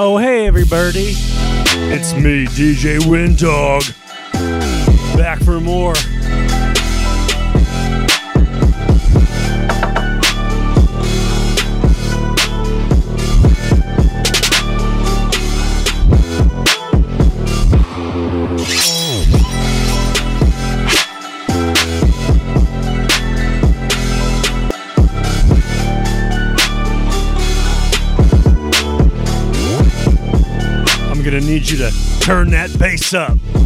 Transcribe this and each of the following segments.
Oh, hey, everybody. It's me, DJ Windog. Back for more. Turn that bass up.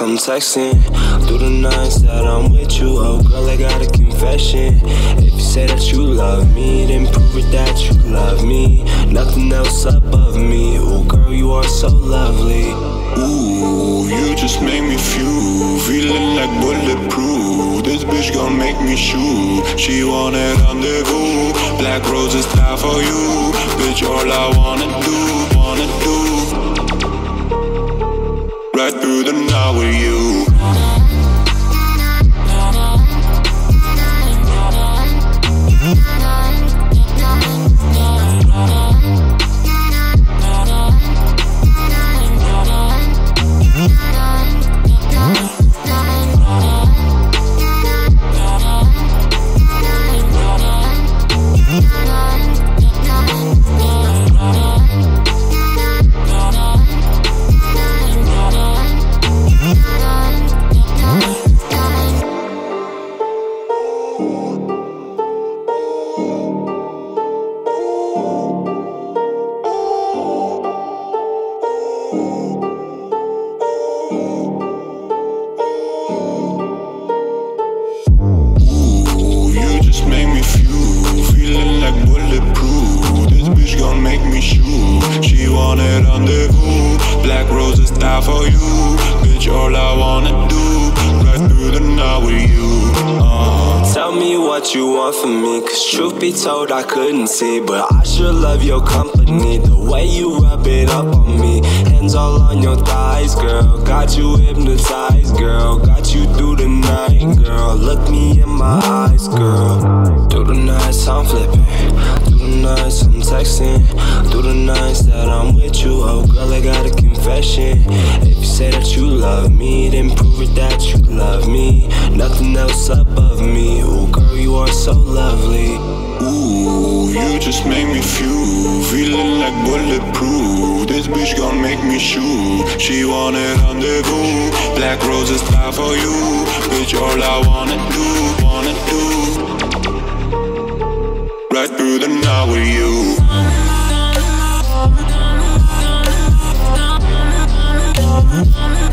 I'm texting, through the nights that I'm with you. Oh girl, I got a confession. If you say that you love me, then prove it that you love me. Nothing else above me. Oh girl, you are so lovely. Ooh, you just make me feel feeling like bulletproof. This bitch gon' make me shoot. She wanted rendezvous, black roses die for you. Bitch, all I wanna do. Right through the night with you. Black roses die for you, bitch. All I wanna do, wanna do. Right through the night with you. Mm-hmm.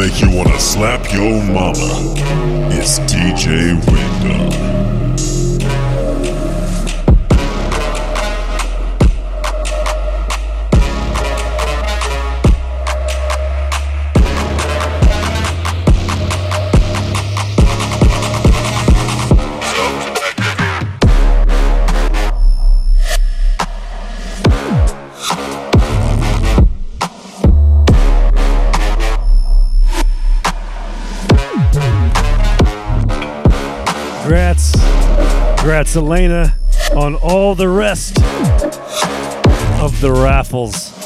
Make you wanna slap your mama. It's DJ Window. Congrats, congrats Elena, on all the rest of the raffles.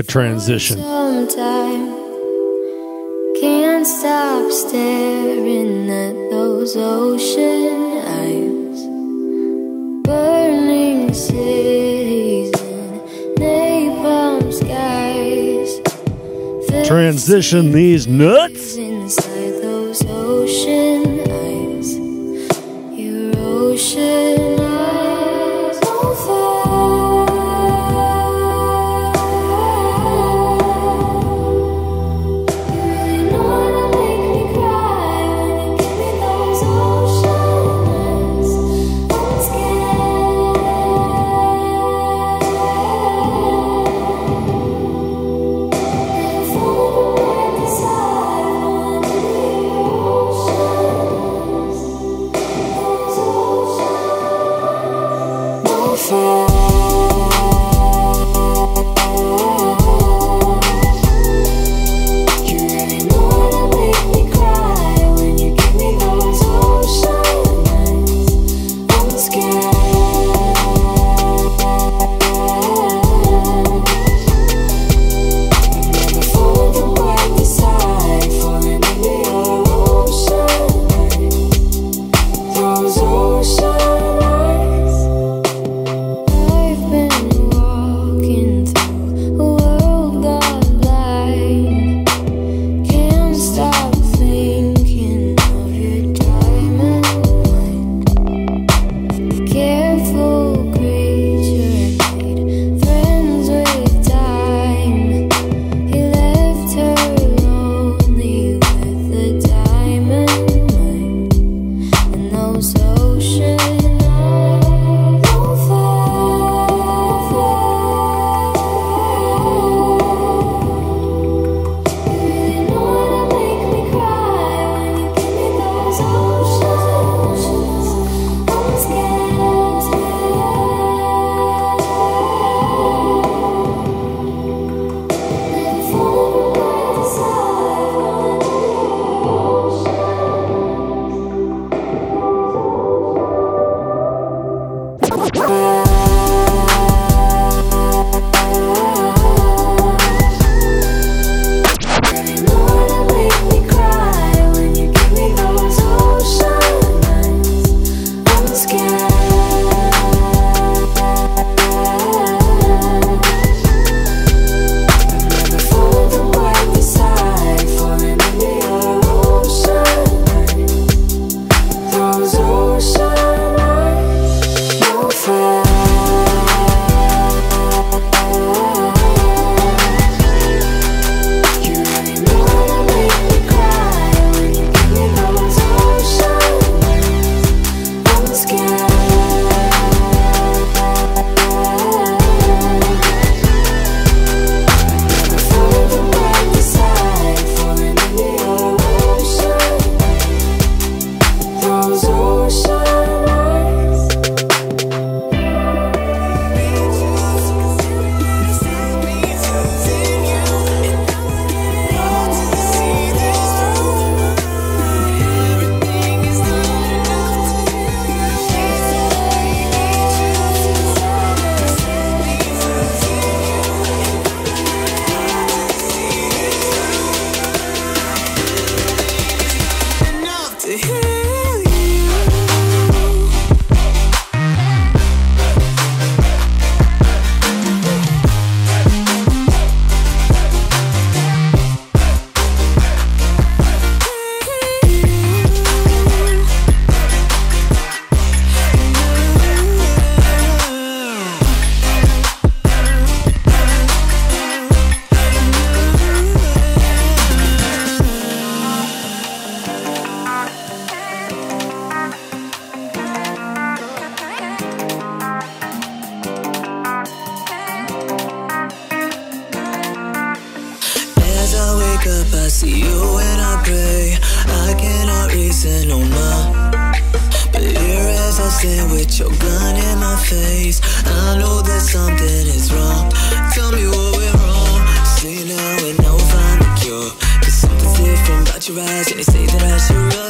A transition. Sometime can't stop staring at those ocean eyes, burning cities and napalm skies. Transition these nuts. your gun in my face. I know that something is wrong. Tell me what went wrong. See now we know find the cure. Cause something's different about your eyes, and they say that I should run.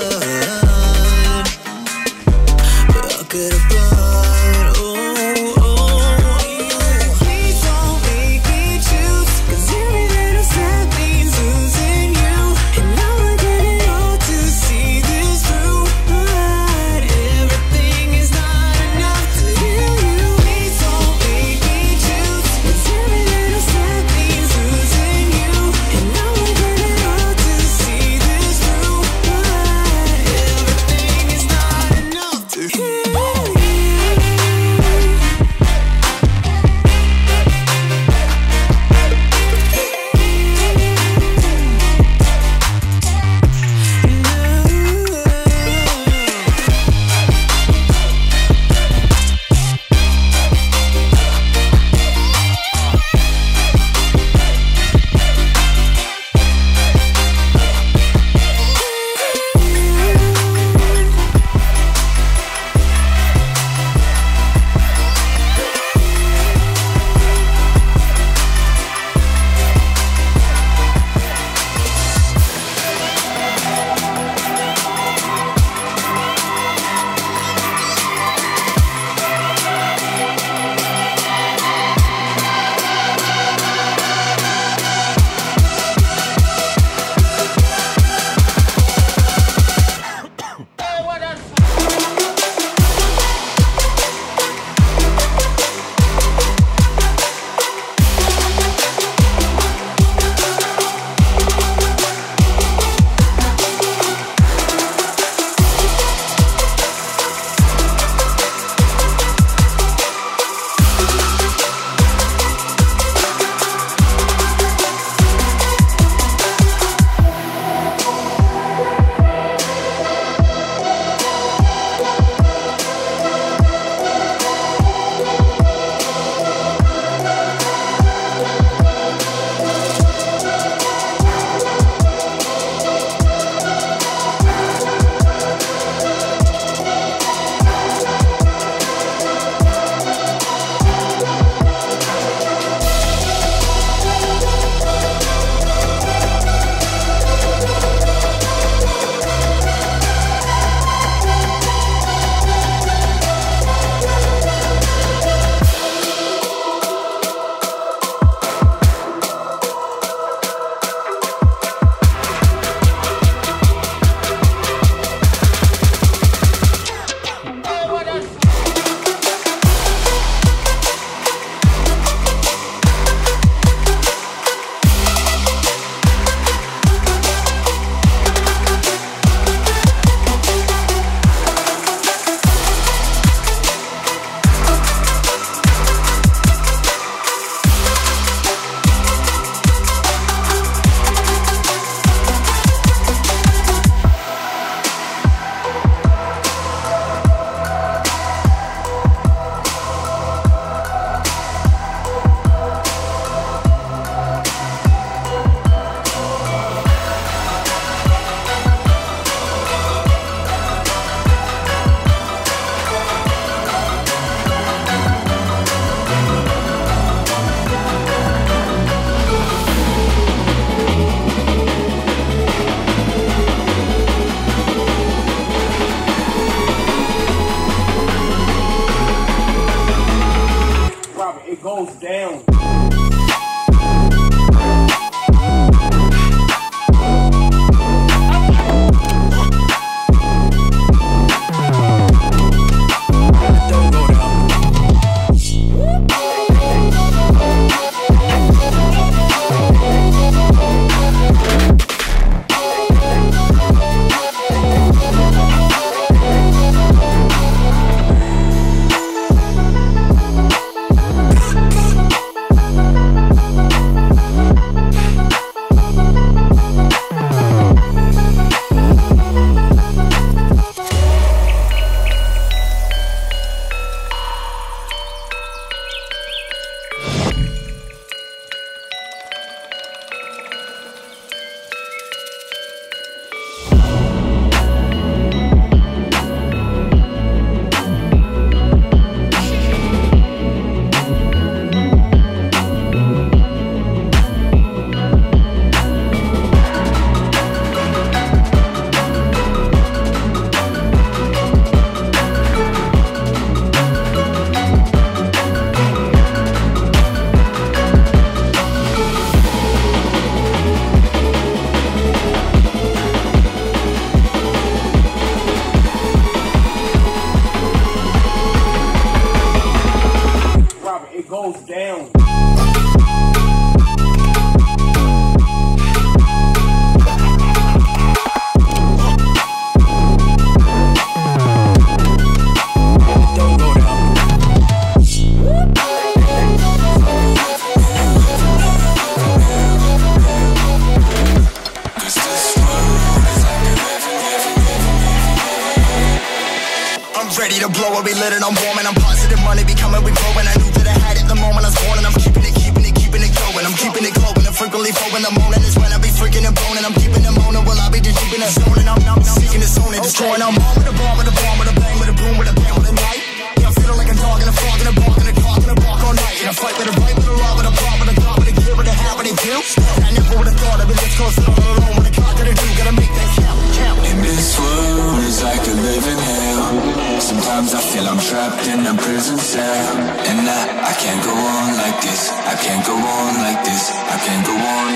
I'm ready to blow it, we lit it, I'm warm and I'm positive money be coming, we growing. I knew that I had it the moment I was born and I'm keeping it, keeping it, keeping it going. I'm keeping it glowing and frequently flowing. The morning is when I be freaking and boning. I'm keeping it moaning, well I be just keeping it zoning. I'm, I'm, I'm seeking zone and destroying. I'm on with a bomb, with a bomb, with a bang, with a boom, with a bang, with a night. Yeah, I'm feeling like a dog in a frog, in a bark, in a cock, in a bark all night. In a fight with a right, with a rob, with a prop, with a cop, a. I never thought be this close to all alone. Do, gotta make that count, count. This world is like a living hell. Sometimes I feel I'm trapped in a prison cell. And I, I can't go on like this. I can't go on like this. I can't go on.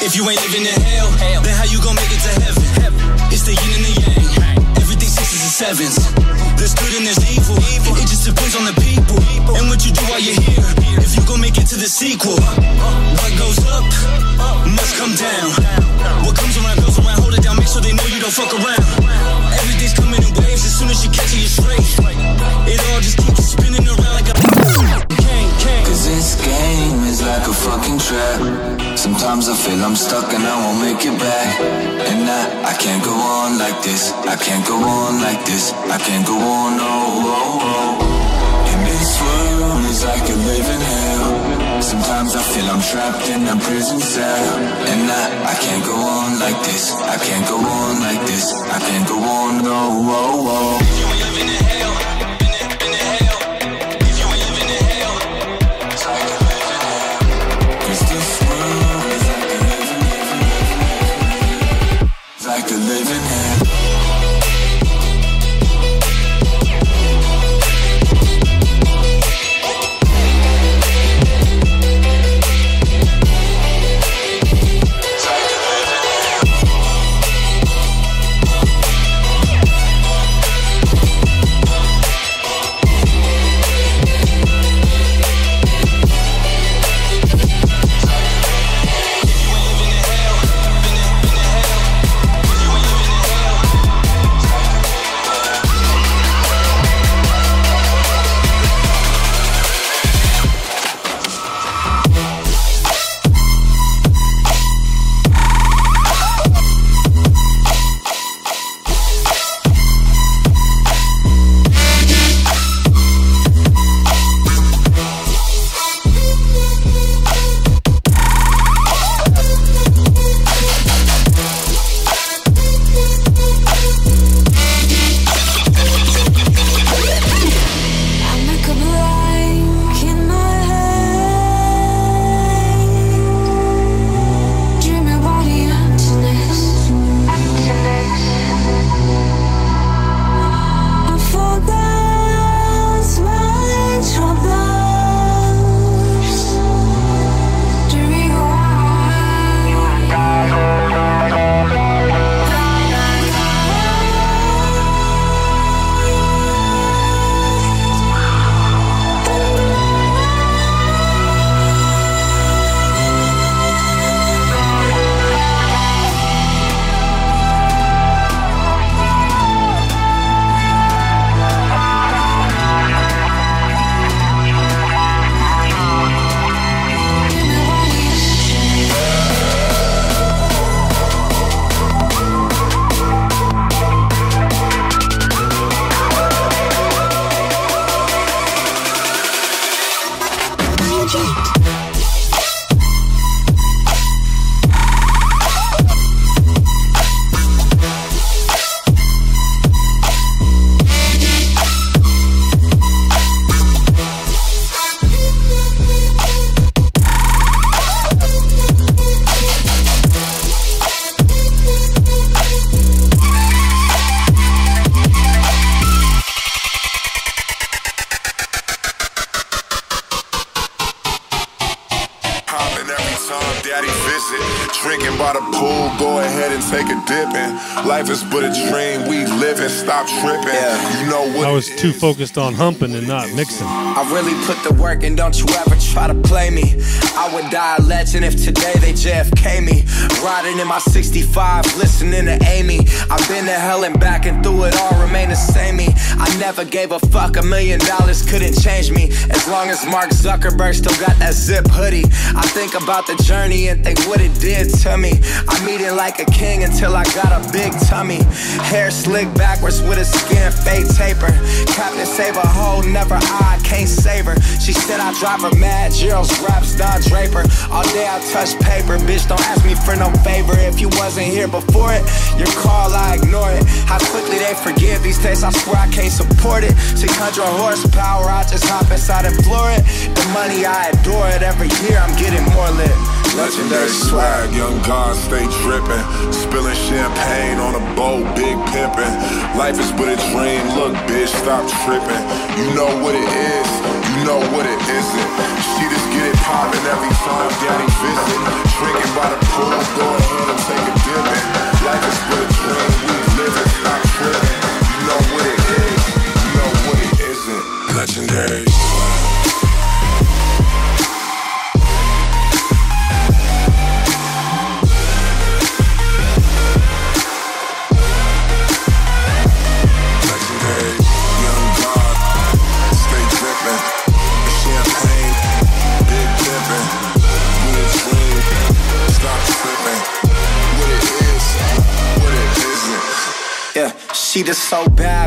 If you ain't living in hell, hell, then how you gon' make it to heaven? It's the yin and the yang. Sevens. There's good and there's evil. It just depends on the people and what you do while you're here. If you gon' make it to the sequel, what goes up must come down. What comes around goes around. Hold it down, make sure they know you don't fuck around. Everything's coming in waves. As soon as you catch it, you're straight. It all just keeps spinning around like a this game is like a fucking trap. Sometimes I feel I'm stuck and I won't make it back. And I, I can't go on like this. I can't go on like this. I can't go on, no. Oh, oh. oh. And this world is like a living hell. Sometimes I feel I'm trapped in a prison cell. And I, I can't go on like this. I can't go on like this. I can't go on, no. Oh, oh. oh. Beat. Was too focused on humping and not mixing. I really put the work in, don't you ever try to play me. I would die a legend if today they JFK me. Riding in my 65, listening to Amy. I've been to hell and back and through it all, remain the same me. I never gave a fuck, a million dollars couldn't change me. As long as Mark Zuckerberg still got that zip hoodie. I think about the journey and think what it did to me. I'm eating like a king until I got a big tummy. Hair slicked backwards with a skin fade taper. Captain save a hoe, never I can't save her. She said I drive her mad, Gerald's raps, Don Draper. All day I touch paper, bitch, don't ask me for no favor. If you wasn't here before it, your call, I ignore it. How quickly they forgive these days, I swear I can't support it. 600 horsepower, I just hop inside and floor it. The money, I adore it. Every year I'm getting more lit. Legendary swag, young God stay dripping. Spilling champagne on a boat, big pimping. Life is but a dream, look, bitch, stop tripping. You know what it is, you know what it isn't. She just get it poppin' every time daddy visit. Drinking by the pool, go ahead and take a. Life is but a dream, we live it, stop tripping. You know what it is, you know what it isn't. Legendary,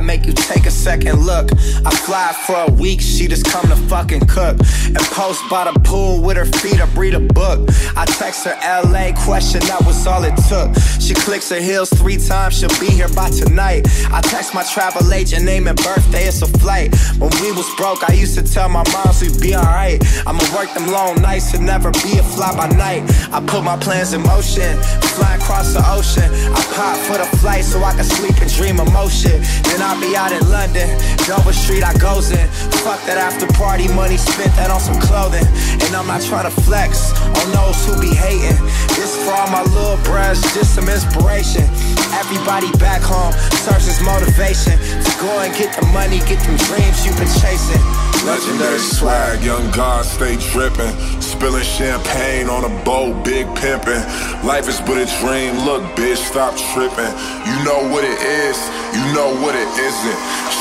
make you second look. I fly for a week, she just come to fucking cook. And post by the pool with her feet up, read a book. I text her LA question, that was all it took. She clicks her heels three times, she'll be here by tonight. I text my travel agent, name and birthday, it's a flight. When we was broke, I used to tell my moms we'd be alright. I'ma work them long nights and never be a fly by night. I put my plans in motion, fly across the ocean. I pop for the flight so I can sleep and dream of motion. Then I'll be out in London, Dover Street I goes in. Fuck that after party money, spent that on some clothing. And I'm not trying to flex on those who be hating. This for all my little bruhs, just some inspiration. Everybody back home as motivation to go and get the money, get them dreams you've been chasing. Legendary swag, young God stay drippin'. Spilling champagne on a boat, big pimpin'. Life is but a dream, look, bitch, stop trippin'. You know what it is, you know what it isn't.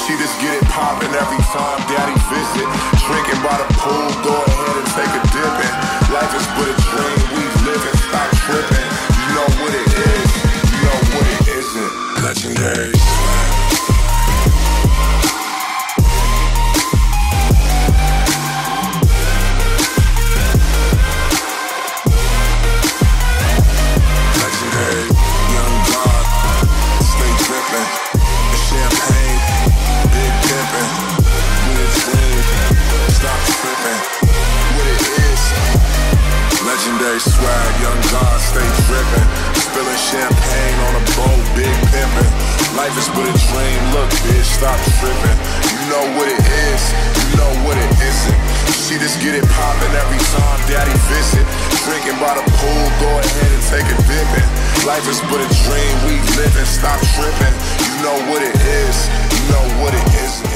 She just get it poppin' every time daddy visit. Drinking by the pool, go ahead and take a dip in. Life is but a dream, we live and stop trippin'. You know what it is, you know what it isn't. Legendary swag. Young God, stay drippin'. Spilling champagne on a boat, big pimpin'. Life is but a dream, look, bitch, stop trippin'. You know what it is, you know what it isn't. She just get it poppin' every time daddy visit. Drinking by the pool, go ahead and take a dip in. Life is but a dream, we live and stop trippin'. You know what it is, you know what it is,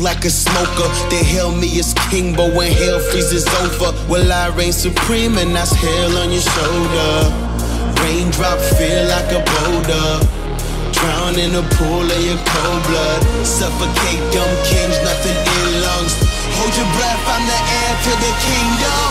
like a smoker. They hail me as king, but when hell freezes over, will I reign supreme and that's hell on your shoulder? Raindrop feel like a boulder. Drown in a pool of your cold blood. Suffocate dumb kings, nothing in lungs. Hold your breath, I'm the heir to the kingdom.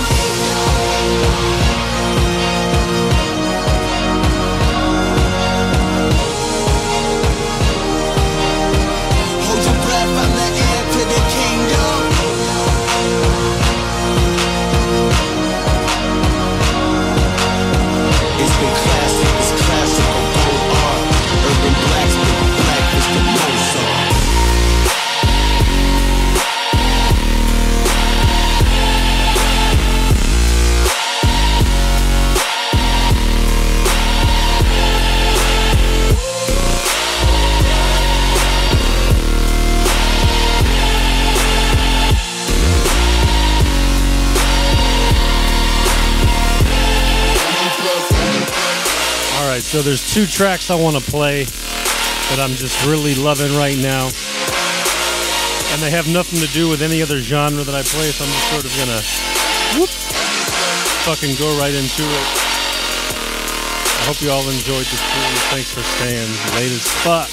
So there's two tracks I want to play that I'm just really loving right now. And they have nothing to do with any other genre that I play, so I'm just sort of gonna whoop, fucking go right into it. I hope you all enjoyed the cruise. Thanks for staying late as fuck.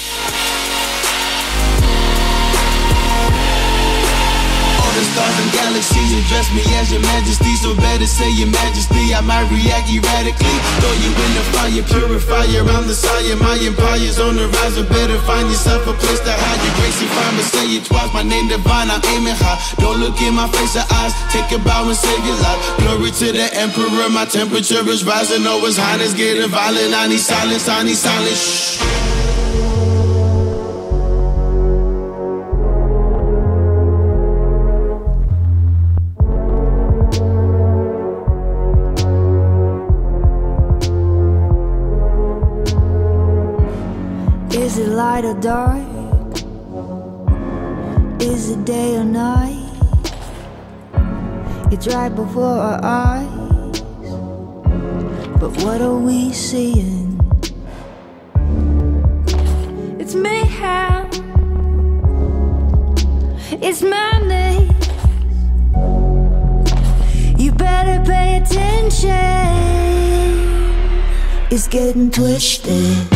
The stars and galaxies address me as your majesty. So better say your majesty. I might react erratically. Throw you in the fire, purifier. I'm the sire. My empire's on the rise. Or better find yourself a place to hide. Your gracie fine, but say it twice. My name divine. I'm aiming high. Don't look in my face or eyes. Take a bow and save your life. Glory to the emperor. My temperature is rising. Oh, his highness getting violent. I need silence. I need silence. Shh. Light or dark? Is it day or night? It's right before our eyes. But what are we seeing? It's mayhem. It's madness. You better pay attention. It's getting twisted.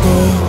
stay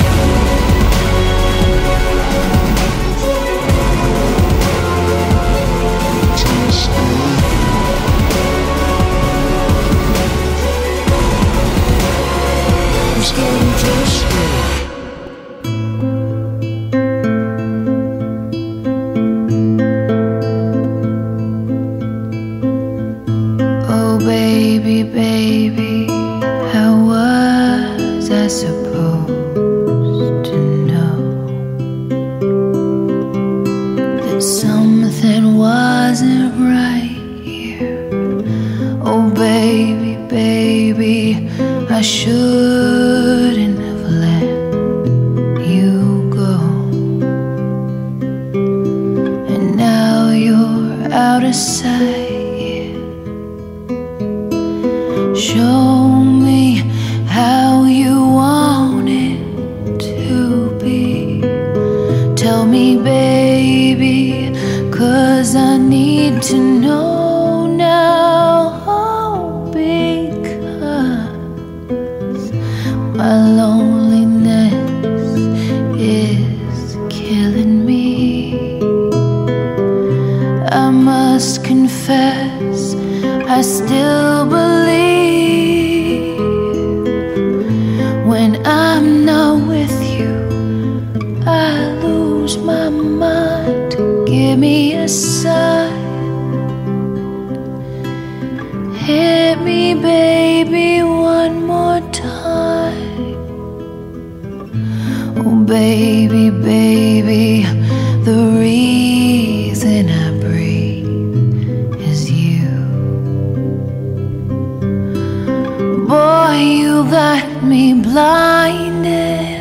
got me blinded.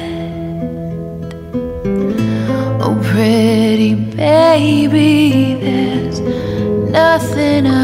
Oh, pretty baby, there's nothing I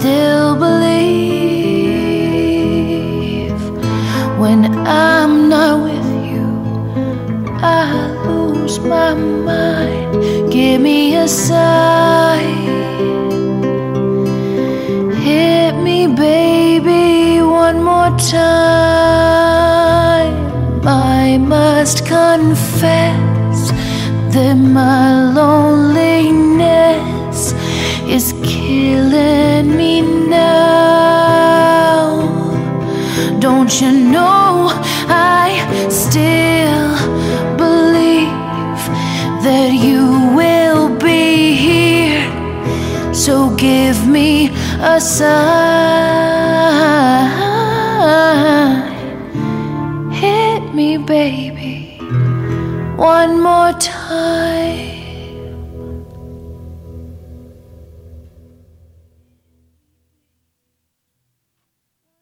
still me